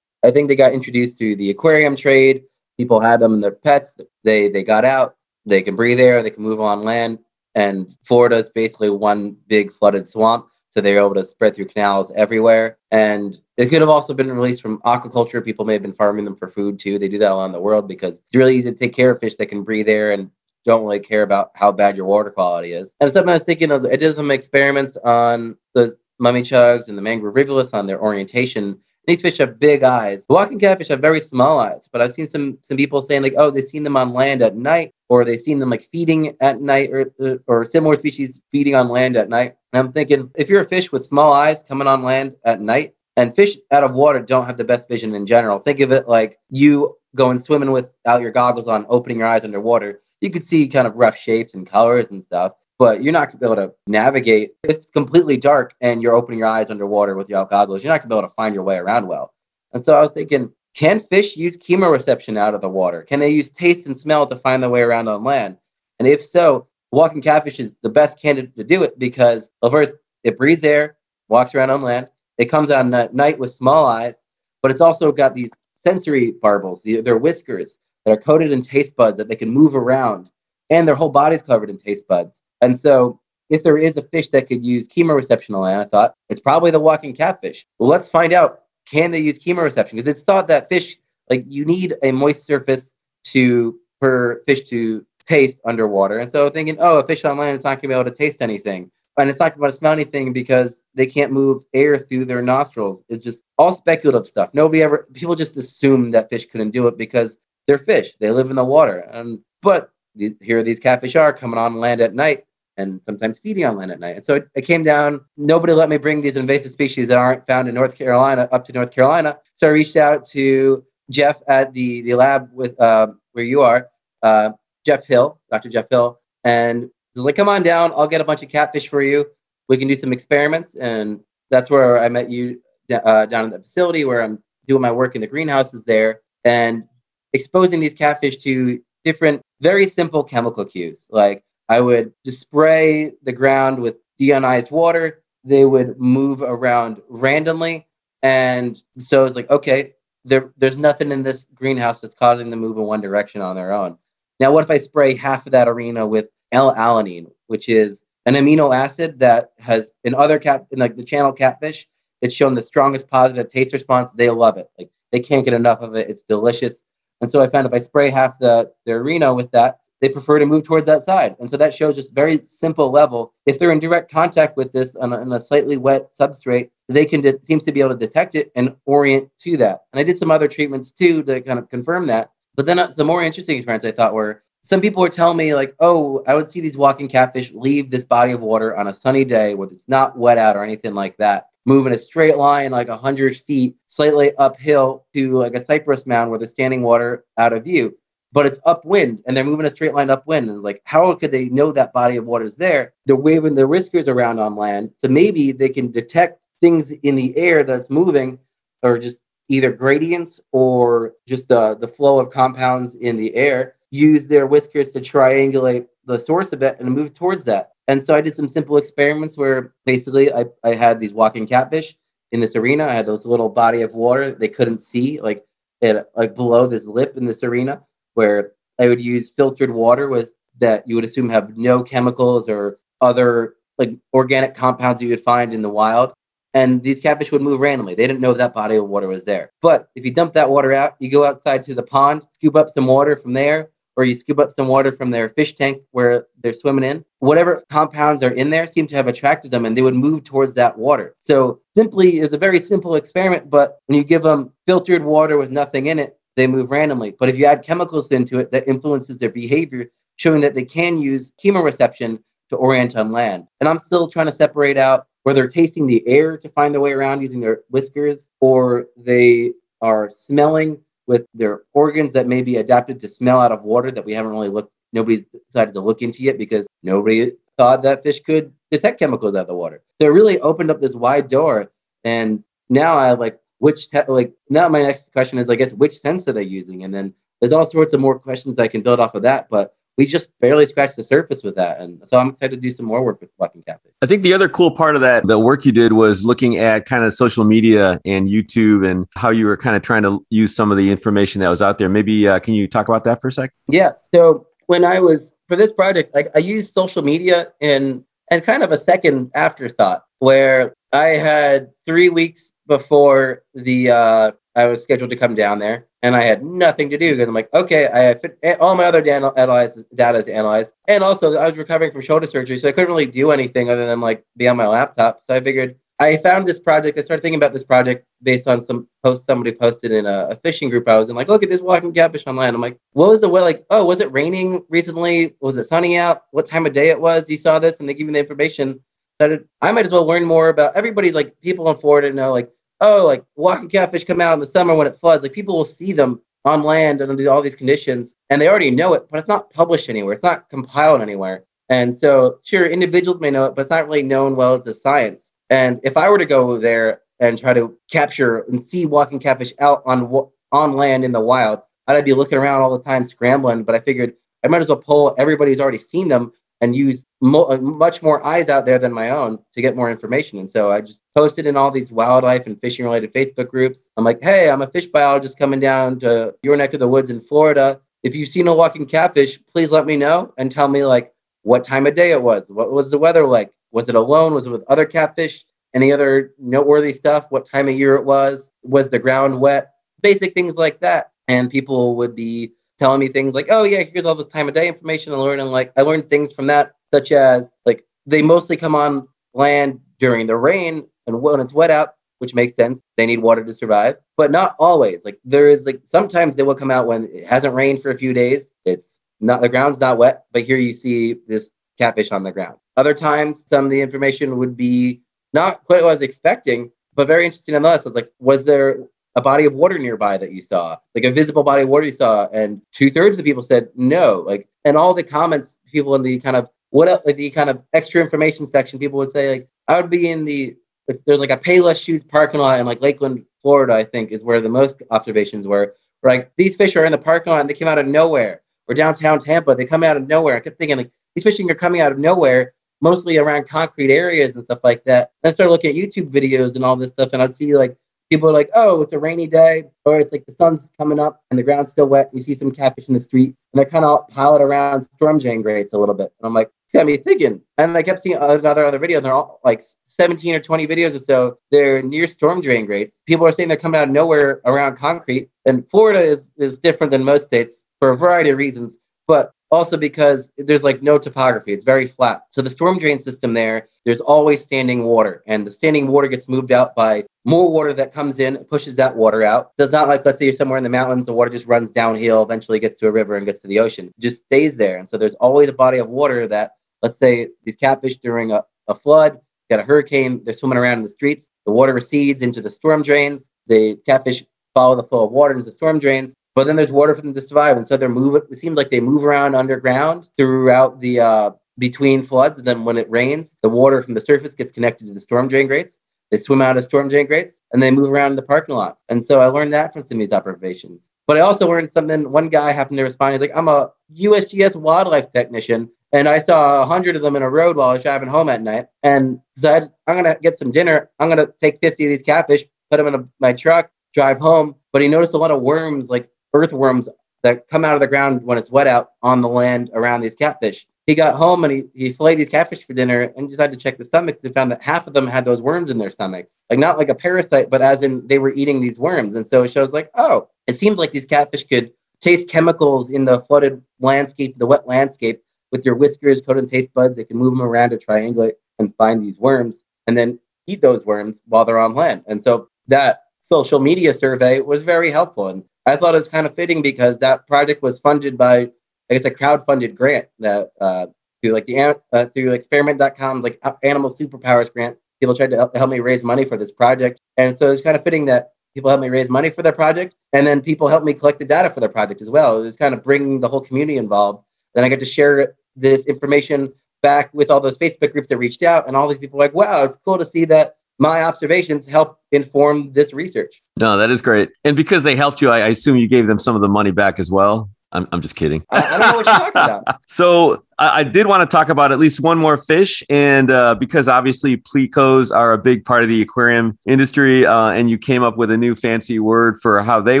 D: I think they got introduced through the aquarium trade. People had them in their pets. They they got out. They can breathe air. They can move on land. And Florida is basically one big flooded swamp. So they were able to spread through canals everywhere. And it could have also been released from aquaculture. People may have been farming them for food too. They do that all around the world because it's really easy to take care of fish that can breathe air and don't really care about how bad your water quality is. And something I was thinking of, I did some experiments on the mummichogs and the mangrove rivulus on their orientation. These fish have big eyes. Walking catfish have very small eyes, but I've seen some some people saying like, oh, they've seen them on land at night, or they've seen them like feeding at night, or uh, or similar species feeding on land at night. And I'm thinking, if you're a fish with small eyes coming on land at night, and fish out of water don't have the best vision in general. Think of it like you going swimming without your goggles on, opening your eyes underwater. You could see kind of rough shapes and colors and stuff, but you're not going to be able to navigate. If it's completely dark and you're opening your eyes underwater without goggles, you're not going to be able to find your way around well. And so I was thinking, can fish use chemoreception out of the water? Can they use taste and smell to find their way around on land? And if so, walking catfish is the best candidate to do it because, well, first, it breathes air, walks around on land. It comes out at night with small eyes, but it's also got these sensory barbels, their whiskers that are coated in taste buds that they can move around, and their whole body's covered in taste buds. And so, if there is a fish that could use chemoreception on land, I thought it's probably the walking catfish. Well, let's find out can they use chemoreception? Because it's thought that fish like you need a moist surface to for fish to taste underwater. And so thinking, oh, a fish on land is not gonna be able to taste anything. And it's not going to smell anything because they can't move air through their nostrils. It's just all speculative stuff. Nobody ever, people just assume that fish couldn't do it because they're fish. They live in the water. And, but these, here these catfish are coming on land at night and sometimes feeding on land at night. And so it, it, came down. Nobody let me bring these invasive species that aren't found in North Carolina up to North Carolina. So I reached out to Jeff at the the lab with uh, where you are, uh, Jeff Hill, Dr. Jeff Hill, and was like, "Come on down. I'll get a bunch of catfish for you. We can do some experiments." And that's where I met you uh, down in the facility where I'm doing my work in the greenhouses there and exposing these catfish to different, very simple chemical cues. Like I would just spray the ground with deionized water. They would move around randomly. And so it's like, okay, there, there's nothing in this greenhouse that's causing them to move in one direction on their own. Now, what if I spray half of that arena with L-alanine, which is an amino acid that has in other cat in like the channel catfish, it's shown the strongest positive taste response. They love it. Like they can't get enough of it. It's delicious. And so I found if I spray half the, the arena with that, they prefer to move towards that side. And so that shows just very simple level. If they're in direct contact with this on a, on a slightly wet substrate, they can de- seems to be able to detect it and orient to that. And I did some other treatments too to kind of confirm that. But then uh, the more interesting experience I thought were some people were telling me like, oh, I would see these walking catfish leave this body of water on a sunny day where it's not wet out or anything like that, move in a straight line like hundred feet, slightly uphill to like a cypress mound where they're standing water out of view but it's upwind and they're moving a straight line upwind. And like, how could they know that body of water is there? They're waving their whiskers around on land. So maybe they can detect things in the air that's moving or just either gradients or just the, the flow of compounds in the air, use their whiskers to triangulate the source of it and move towards that. And so I did some simple experiments where basically I, I had these walking catfish in this arena. I had this little body of water they couldn't see, like it like below this lip in this arena where I would use filtered water with that you would assume have no chemicals or other like organic compounds you would find in the wild. And these catfish would move randomly. They didn't know that body of water was there. But if you dump that water out, you go outside to the pond, scoop up some water from there, or you scoop up some water from their fish tank where they're swimming in. Whatever compounds are in there seem to have attracted them and they would move towards that water. So simply it's a very simple experiment, but when you give them filtered water with nothing in it, they move randomly. But if you add chemicals into it, that influences their behavior, showing that they can use chemoreception to orient on land. And I'm still trying to separate out whether they're tasting the air to find their way around using their whiskers, or they are smelling with their organs that may be adapted to smell out of water that we haven't really looked, nobody's decided to look into yet because nobody thought that fish could detect chemicals out of the water. So it really opened up this wide door. And now I like which te- like now my next question is I guess which sense are they using, and then there's all sorts of more questions I can build off of that, but we just barely scratched the surface with that. And so I'm excited to do some more work with Walking Catfish.
A: I think the other cool part of that, the work you did was looking at kind of social media and YouTube and how you were kind of trying to use some of the information that was out there. Maybe uh, can you talk about that for a sec?
D: Yeah. So when I was for this project, like I used social media in and kind of a second afterthought where I had three weeks before the uh, I was scheduled to come down there, and I had nothing to do because I'm like, okay, I have fit, all my other data, analyze, data is analyzed, and also I was recovering from shoulder surgery, so I couldn't really do anything other than like be on my laptop. So I figured I found this project. I started thinking about this project based on some post somebody posted in a, a fishing group I was in. Like, look at this walking catfish online. I'm like, what was the way? Like, oh, was it raining recently? Was it sunny out? What time of day it was? You saw this, and they give me the information. That I might as well learn more about. Everybody's like people in Florida know like oh, like walking catfish come out in the summer when it floods. Like people will see them on land under all these conditions, and they already know it, but it's not published anywhere. It's not compiled anywhere. And so, sure, individuals may know it, but it's not really known well as a science. And if I were to go there and try to capture and see walking catfish out on on land in the wild, I'd be looking around all the time scrambling. But I figured I might as well pull everybody who's already seen them and use mo- uh, much more eyes out there than my own to get more information. And so I just posted in all these wildlife and fishing related Facebook groups. I'm like, hey, I'm a fish biologist coming down to your neck of the woods in Florida. If you've seen a walking catfish, please let me know and tell me like what time of day it was. What was the weather like? Was it alone? Was it with other catfish? Any other noteworthy stuff? What time of year it was? Was the ground wet? Basic things like that. and people would be telling me things like, "Oh yeah, here's all this time of day information." I learned, and like I learned things from that, such as like they mostly come on land during the rain, and when it's wet out, which makes sense. They need water to survive, but not always. Like there is like sometimes they will come out when it hasn't rained for a few days. It's not the ground's not wet, but here you see this catfish on the ground. Other times, some of the information would be not quite what I was expecting, but very interesting nonetheless. I was like, was there a body of water nearby that you saw, like a visible body of water you saw? And two thirds of people said no. Like, and all the comments, people in the kind of what else, like the kind of extra information section, people would say like, I would be in the there's like a Payless Shoes parking lot in like Lakeland, Florida, I think, is where the most observations were. Where, like these fish are in the parking lot and they came out of nowhere. Or downtown Tampa, they come out of nowhere. I kept thinking like these fishing are coming out of nowhere, mostly around concrete areas and stuff like that. And I started looking at YouTube videos and all this stuff, and I'd see like people are like, oh, it's a rainy day, or it's like the sun's coming up and the ground's still wet. And You see some catfish in the street, and they're kind of piled around storm drain grates a little bit. And I'm like, it's me thinking. And I kept seeing another other videos. They're all like 17 or 20 videos or so. They're near storm drain grates. People are saying they're coming out of nowhere around concrete. And Florida is, is different than most states for a variety of reasons. But also because there's like no topography. It's very flat. So the storm drain system there there's always standing water and the standing water gets moved out by more water that comes in pushes that water out. Does not like let's say you're somewhere in the mountains the water just runs downhill eventually gets to a river and gets to the ocean. It just stays there. And so there's always a body of water that let's say these catfish during a, a flood got a hurricane they're swimming around in the streets the water recedes into the storm drains the catfish follow the flow of water into the storm drains but then there's water for them to survive. And so they're moving, it seems like they move around underground throughout the, uh, between floods. And then when it rains, the water from the surface gets connected to the storm drain grates. They swim out of storm drain grates and they move around in the parking lots. And so I learned that from some of these observations. But I also learned something. One guy happened to respond. He's like, I'm a USGS wildlife technician. And I saw a hundred of them in a road while I was driving home at night. And said, I'm going to get some dinner. I'm going to take 50 of these catfish, put them in a, my truck, drive home. But he noticed a lot of worms like earthworms that come out of the ground when it's wet out on the land around these catfish. He got home and he, he filleted these catfish for dinner and decided to check the stomachs and found that half of them had those worms in their stomachs. Like not like a parasite, but as in they were eating these worms. And so it shows like, oh, it seems like these catfish could taste chemicals in the flooded landscape, the wet landscape, with your whiskers, coated in taste buds. They can move them around to triangulate and find these worms and then eat those worms while they're on land. And so that social media survey was very helpful. And I thought it was kind of fitting because that project was funded by, I guess, a crowd-funded grant that uh, through like the uh, through experiment.com, like Animal Superpowers grant. People tried to help me raise money for this project, and so it's kind of fitting that people helped me raise money for their project, and then people helped me collect the data for their project as well. It was kind of bringing the whole community involved. Then I got to share this information back with all those Facebook groups that reached out, and all these people were like, "Wow, it's cool to see that my observations help inform this research.
A: No, that is great. And because they helped you, I, I assume you gave them some of the money back as well. I'm, I'm just kidding.
D: I, I, don't know what you're talking about.
A: so I, I, did want to talk about at least one more fish, and uh, because obviously plecos are a big part of the aquarium industry, uh, and you came up with a new fancy word for how they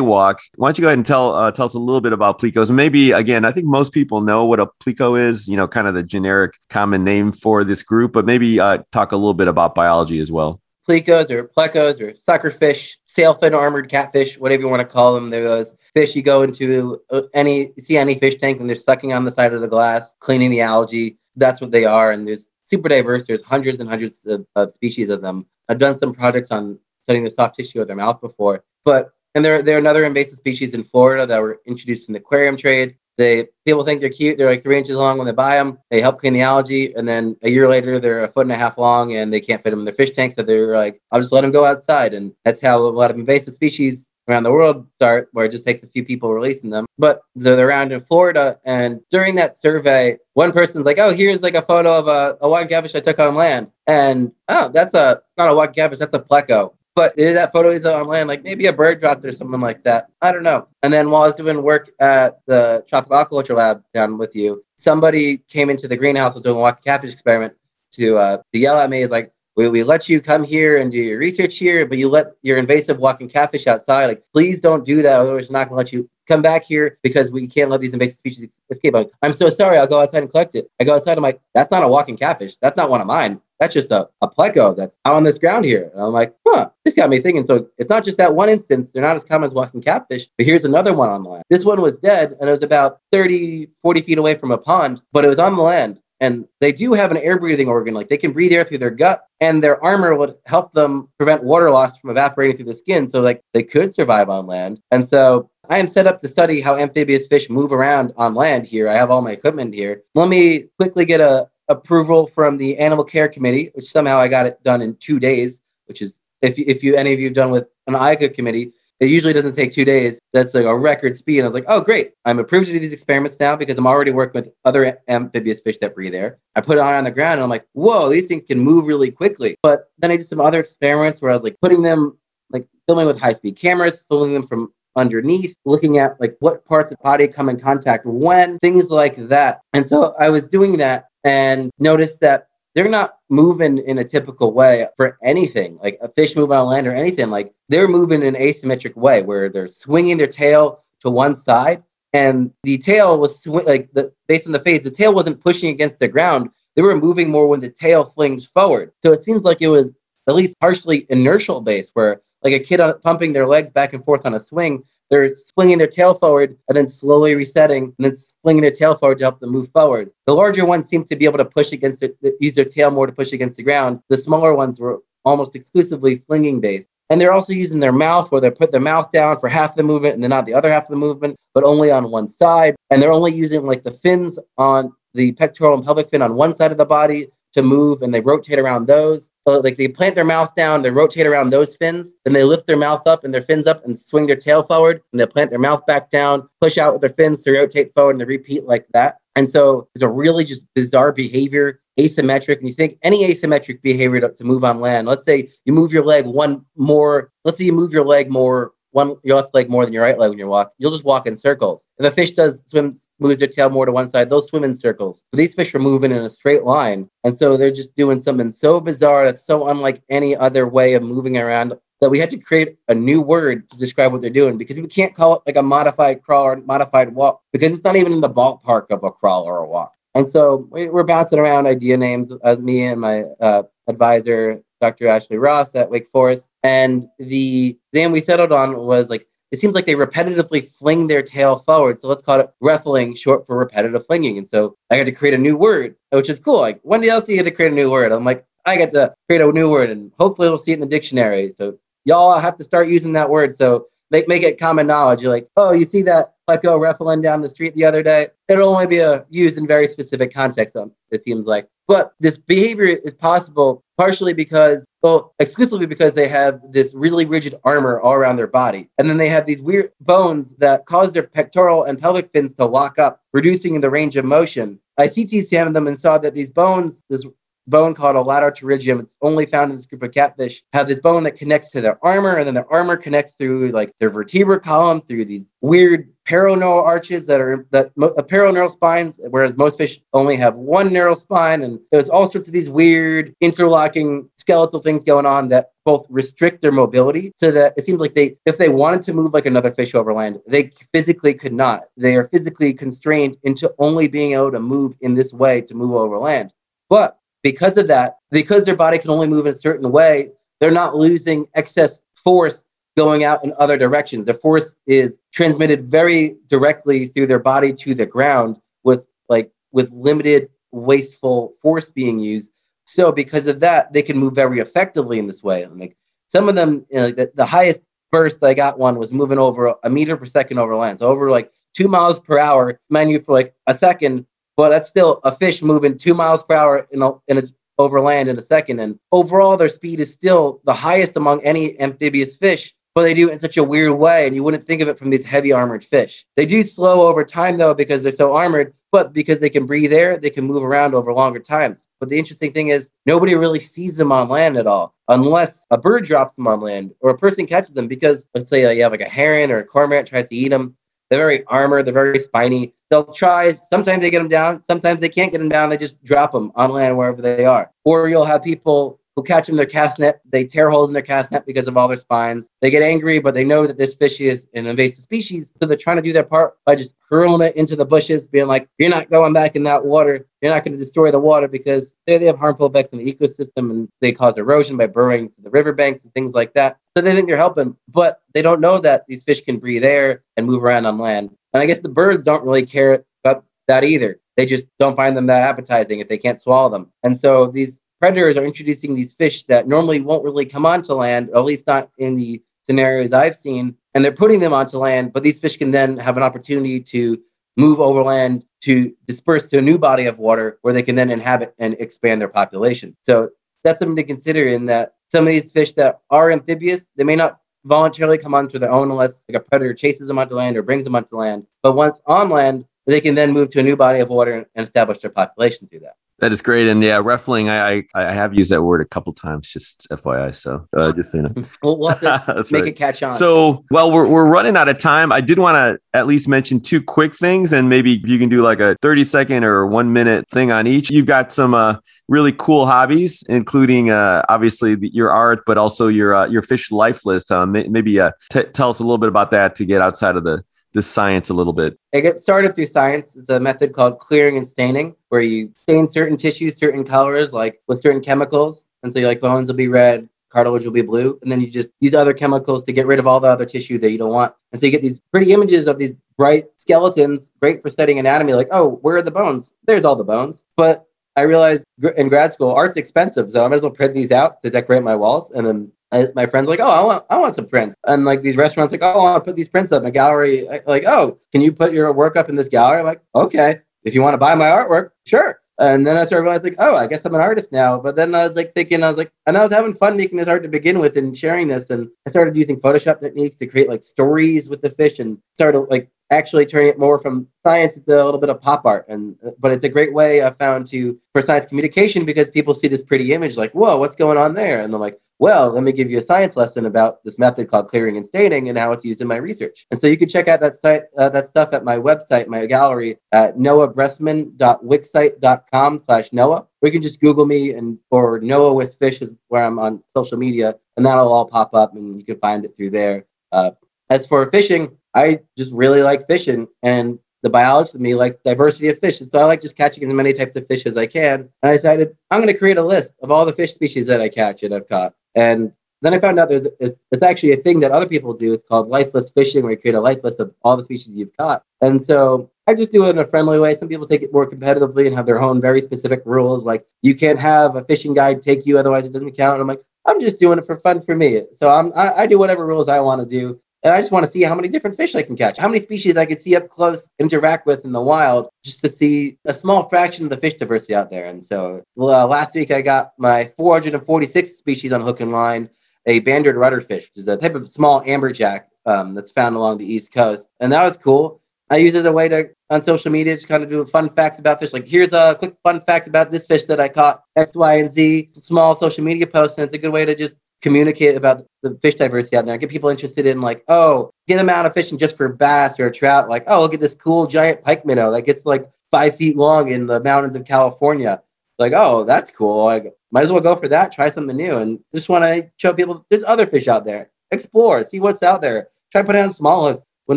A: walk. Why don't you go ahead and tell uh, tell us a little bit about plecos? And maybe again, I think most people know what a pleco is. You know, kind of the generic common name for this group, but maybe uh, talk a little bit about biology as well
D: plecos or plecos or suckerfish, sailfin armored catfish, whatever you want to call them. They're those fish you go into uh, any see any fish tank and they're sucking on the side of the glass, cleaning the algae. That's what they are, and there's super diverse. There's hundreds and hundreds of, of species of them. I've done some projects on studying the soft tissue of their mouth before, but and they're they're another invasive species in Florida that were introduced in the aquarium trade. They people think they're cute. They're like three inches long when they buy them. They help clean the algae, and then a year later they're a foot and a half long, and they can't fit them in their fish tanks. So they're like, I'll just let them go outside, and that's how a lot of invasive species around the world start, where it just takes a few people releasing them. But so they're around in Florida, and during that survey, one person's like, "Oh, here's like a photo of a, a white catfish I took on land," and oh, that's a not a white catfish, that's a pleco but is that photo is on land, like maybe a bird dropped it or something like that. I don't know. And then while I was doing work at the Tropical Aquaculture Lab down with you, somebody came into the greenhouse doing a walking catfish experiment to uh, to yell at me. It's like, we, we let you come here and do your research here, but you let your invasive walking catfish outside. Like, please don't do that. Otherwise, we're not going to let you come back here because we can't let these invasive species escape. I'm, I'm so sorry. I'll go outside and collect it. I go outside. I'm like, that's not a walking catfish. That's not one of mine. That's just a, a pleco that's out on this ground here. And I'm like, huh, this got me thinking. So it's not just that one instance. They're not as common as walking catfish, but here's another one on land. This one was dead and it was about 30, 40 feet away from a pond, but it was on the land. And they do have an air breathing organ. Like they can breathe air through their gut, and their armor would help them prevent water loss from evaporating through the skin. So, like, they could survive on land. And so, I am set up to study how amphibious fish move around on land here. I have all my equipment here. Let me quickly get a approval from the animal care committee, which somehow I got it done in two days, which is if if you any of you have done with an IACUC committee, it usually doesn't take two days. That's like a record speed. And I was like, oh, great. I'm approved to do these experiments now because I'm already working with other amphibious fish that breathe air. I put it on the ground and I'm like, whoa, these things can move really quickly. But then I did some other experiments where I was like putting them, like filming with high speed cameras, filming them from underneath, looking at like what parts of the body come in contact when, things like that. And so I was doing that and noticed that they're not moving in a typical way for anything like a fish moving on land or anything. Like they're moving in an asymmetric way where they're swinging their tail to one side and the tail was sw- like the based on the phase the tail wasn't pushing against the ground. They were moving more when the tail flings forward. So it seems like it was at least partially inertial based where like a kid pumping their legs back and forth on a swing they're swinging their tail forward and then slowly resetting and then swinging their tail forward to help them move forward. The larger ones seem to be able to push against it, use their tail more to push against the ground. The smaller ones were almost exclusively flinging based. And they're also using their mouth where they put their mouth down for half the movement and then not the other half of the movement, but only on one side. And they're only using like the fins on the pectoral and pelvic fin on one side of the body to move and they rotate around those. So like they plant their mouth down, they rotate around those fins, then they lift their mouth up and their fins up and swing their tail forward, and they plant their mouth back down, push out with their fins to rotate forward, and they repeat like that. And so it's a really just bizarre behavior, asymmetric. And you think any asymmetric behavior to, to move on land, let's say you move your leg one more, let's say you move your leg more one your left leg more than your right leg when you walk, you'll just walk in circles. A fish does swim moves their tail more to one side, they'll swim in circles. But these fish are moving in a straight line. And so they're just doing something so bizarre that's so unlike any other way of moving around that we had to create a new word to describe what they're doing because we can't call it like a modified crawl or modified walk because it's not even in the ballpark of a crawl or a walk. And so we're bouncing around idea names as me and my uh, advisor, Dr. Ashley Ross at Wake Forest. And the name we settled on was like it seems like they repetitively fling their tail forward. So let's call it ruffling, short for repetitive flinging. And so I got to create a new word, which is cool. Like, when else do you get to create a new word? I'm like, I get to create a new word, and hopefully we'll see it in the dictionary. So y'all have to start using that word. So make make it common knowledge. You're like, oh, you see that pleco ruffling down the street the other day? It'll only be a, used in very specific contexts. It seems like, but this behavior is possible partially because well, exclusively because they have this really rigid armor all around their body. And then they have these weird bones that cause their pectoral and pelvic fins to lock up, reducing the range of motion. I CT scanned them and saw that these bones, this bone called a lateral pterygium. It's only found in this group of catfish. Have this bone that connects to their armor, and then their armor connects through like their vertebral column through these weird peroneural arches that are that a uh, peroneural spines, whereas most fish only have one neural spine, and there's all sorts of these weird interlocking skeletal things going on that both restrict their mobility so that it seems like they if they wanted to move like another fish over land they physically could not. They are physically constrained into only being able to move in this way to move over land. But because of that, because their body can only move in a certain way, they're not losing excess force going out in other directions. The force is transmitted very directly through their body to the ground with like with limited wasteful force being used. So because of that, they can move very effectively in this way. Like some of them, you know, the, the highest burst I got one was moving over a meter per second over land. So over like two miles per hour, mind you, for like a second, but that's still a fish moving two miles per hour in a, in a over land in a second. And overall, their speed is still the highest among any amphibious fish, but they do it in such a weird way. And you wouldn't think of it from these heavy armored fish. They do slow over time, though, because they're so armored, but because they can breathe air, they can move around over longer times. But the interesting thing is, nobody really sees them on land at all, unless a bird drops them on land or a person catches them. Because let's say uh, you have like a heron or a cormorant tries to eat them, they're very armored, they're very spiny. They'll try, sometimes they get them down, sometimes they can't get them down, they just drop them on land wherever they are. Or you'll have people who catch them their cast net. They tear holes in their cast net because of all their spines. They get angry, but they know that this fish is an invasive species. So they're trying to do their part by just hurling it into the bushes, being like, you're not going back in that water. You're not going to destroy the water because they, they have harmful effects on the ecosystem and they cause erosion by burrowing to the riverbanks and things like that. So they think they're helping, but they don't know that these fish can breathe air and move around on land. And I guess the birds don't really care about that either. They just don't find them that appetizing if they can't swallow them. And so these predators are introducing these fish that normally won't really come onto land, at least not in the scenarios I've seen, and they're putting them onto land, but these fish can then have an opportunity to move overland to disperse to a new body of water where they can then inhabit and expand their population. So that's something to consider in that some of these fish that are amphibious, they may not voluntarily come onto their own unless like a predator chases them onto land or brings them onto land. But once on land, they can then move to a new body of water and establish their population through that.
A: That is great, and yeah, ruffling. I, I I have used that word a couple times, just FYI. So uh, just so you know,
D: we'll, we'll make right. it catch on.
A: So, well, we're we're running out of time. I did want to at least mention two quick things, and maybe you can do like a thirty second or one minute thing on each. You've got some uh, really cool hobbies, including uh, obviously the, your art, but also your uh, your fish life list. Um, maybe uh, t- tell us a little bit about that to get outside of the the science a little bit?
D: I get started through science. It's a method called clearing and staining, where you stain certain tissues, certain colors, like with certain chemicals. And so, like bones will be red, cartilage will be blue, and then you just use other chemicals to get rid of all the other tissue that you don't want. And so you get these pretty images of these bright skeletons, great for studying anatomy. Like, oh, where are the bones? There's all the bones. But I realized in grad school, art's expensive, so I might as well print these out to decorate my walls. And then I, my friends like, oh, I want, I want some prints, and like these restaurants like, oh, I want to put these prints up in a gallery. Like, oh, can you put your work up in this gallery? I'm like, okay, if you want to buy my artwork, sure. And then I started realizing, like, oh, I guess I'm an artist now. But then I was like thinking, I was like, and I was having fun making this art to begin with and sharing this. And I started using Photoshop techniques to create like stories with the fish and started like actually turning it more from science to a little bit of pop art and but it's a great way i found to for science communication because people see this pretty image like whoa what's going on there and i'm like well, let me give you a science lesson about this method called clearing and staining and how it's used in my research. And so you can check out that site, uh, that stuff at my website, my gallery at noahbressman.wixsite.com slash Noah. Or you can just Google me and or Noah with fish is where I'm on social media, and that'll all pop up and you can find it through there. Uh, as for fishing, I just really like fishing and the biologist in me likes diversity of fish. And so I like just catching as many types of fish as I can. And I decided I'm going to create a list of all the fish species that I catch and I've caught. And then I found out there's it's, it's actually a thing that other people do. It's called lifeless fishing, where you create a life list of all the species you've caught. And so I just do it in a friendly way. Some people take it more competitively and have their own very specific rules, like you can't have a fishing guide take you, otherwise it doesn't count. And I'm like, I'm just doing it for fun for me. So I'm I, I do whatever rules I want to do. And I just want to see how many different fish I can catch, how many species I could see up close, interact with in the wild, just to see a small fraction of the fish diversity out there. And so uh, last week I got my 446 species on hook and line, a banded rudderfish, which is a type of small amberjack um, that's found along the East Coast. And that was cool. I use it as a way to, on social media, just kind of do fun facts about fish. Like, here's a quick fun fact about this fish that I caught, X, Y, and Z. Small social media post, and it's a good way to just communicate about the fish diversity out there. And get people interested in like, oh, get them out of fishing just for bass or trout. Like, oh, look at this cool giant pike minnow that gets like five feet long in the mountains of California. Like, oh, that's cool. Like, might as well go for that. Try something new, and just want to show people there's other fish out there. Explore, see what's out there. Try putting on small hooks. When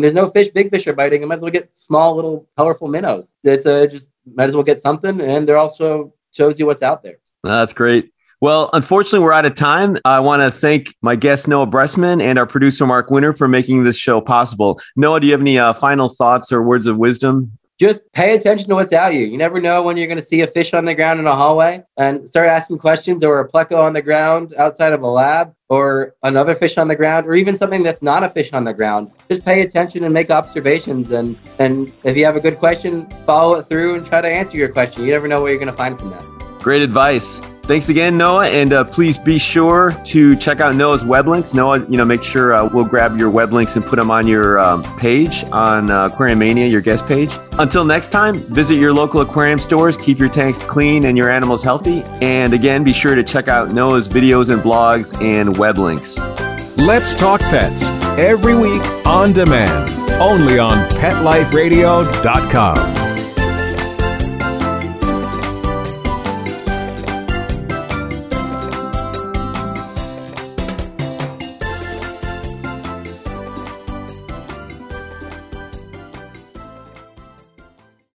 D: there's no fish, big fish are biting. I might as well get small, little, colorful minnows. It's a just might as well get something, and they're also shows you what's out there.
A: That's great. Well, unfortunately, we're out of time. I want to thank my guest, Noah Bressman, and our producer, Mark Winter, for making this show possible. Noah, do you have any uh, final thoughts or words of wisdom?
D: Just pay attention to what's out you. You never know when you're going to see a fish on the ground in a hallway and start asking questions or a pleco on the ground outside of a lab or another fish on the ground or even something that's not a fish on the ground. Just pay attention and make observations. And, and if you have a good question, follow it through and try to answer your question. You never know what you're going to find from that.
A: Great advice. Thanks again, Noah, and uh, please be sure to check out Noah's web links. Noah, you know, make sure uh, we'll grab your web links and put them on your um, page on uh, Aquarium Mania, your guest page. Until next time, visit your local aquarium stores, keep your tanks clean and your animals healthy. And again, be sure to check out Noah's videos and blogs and web links.
C: Let's talk pets every week on demand, only on PetLifeRadio.com.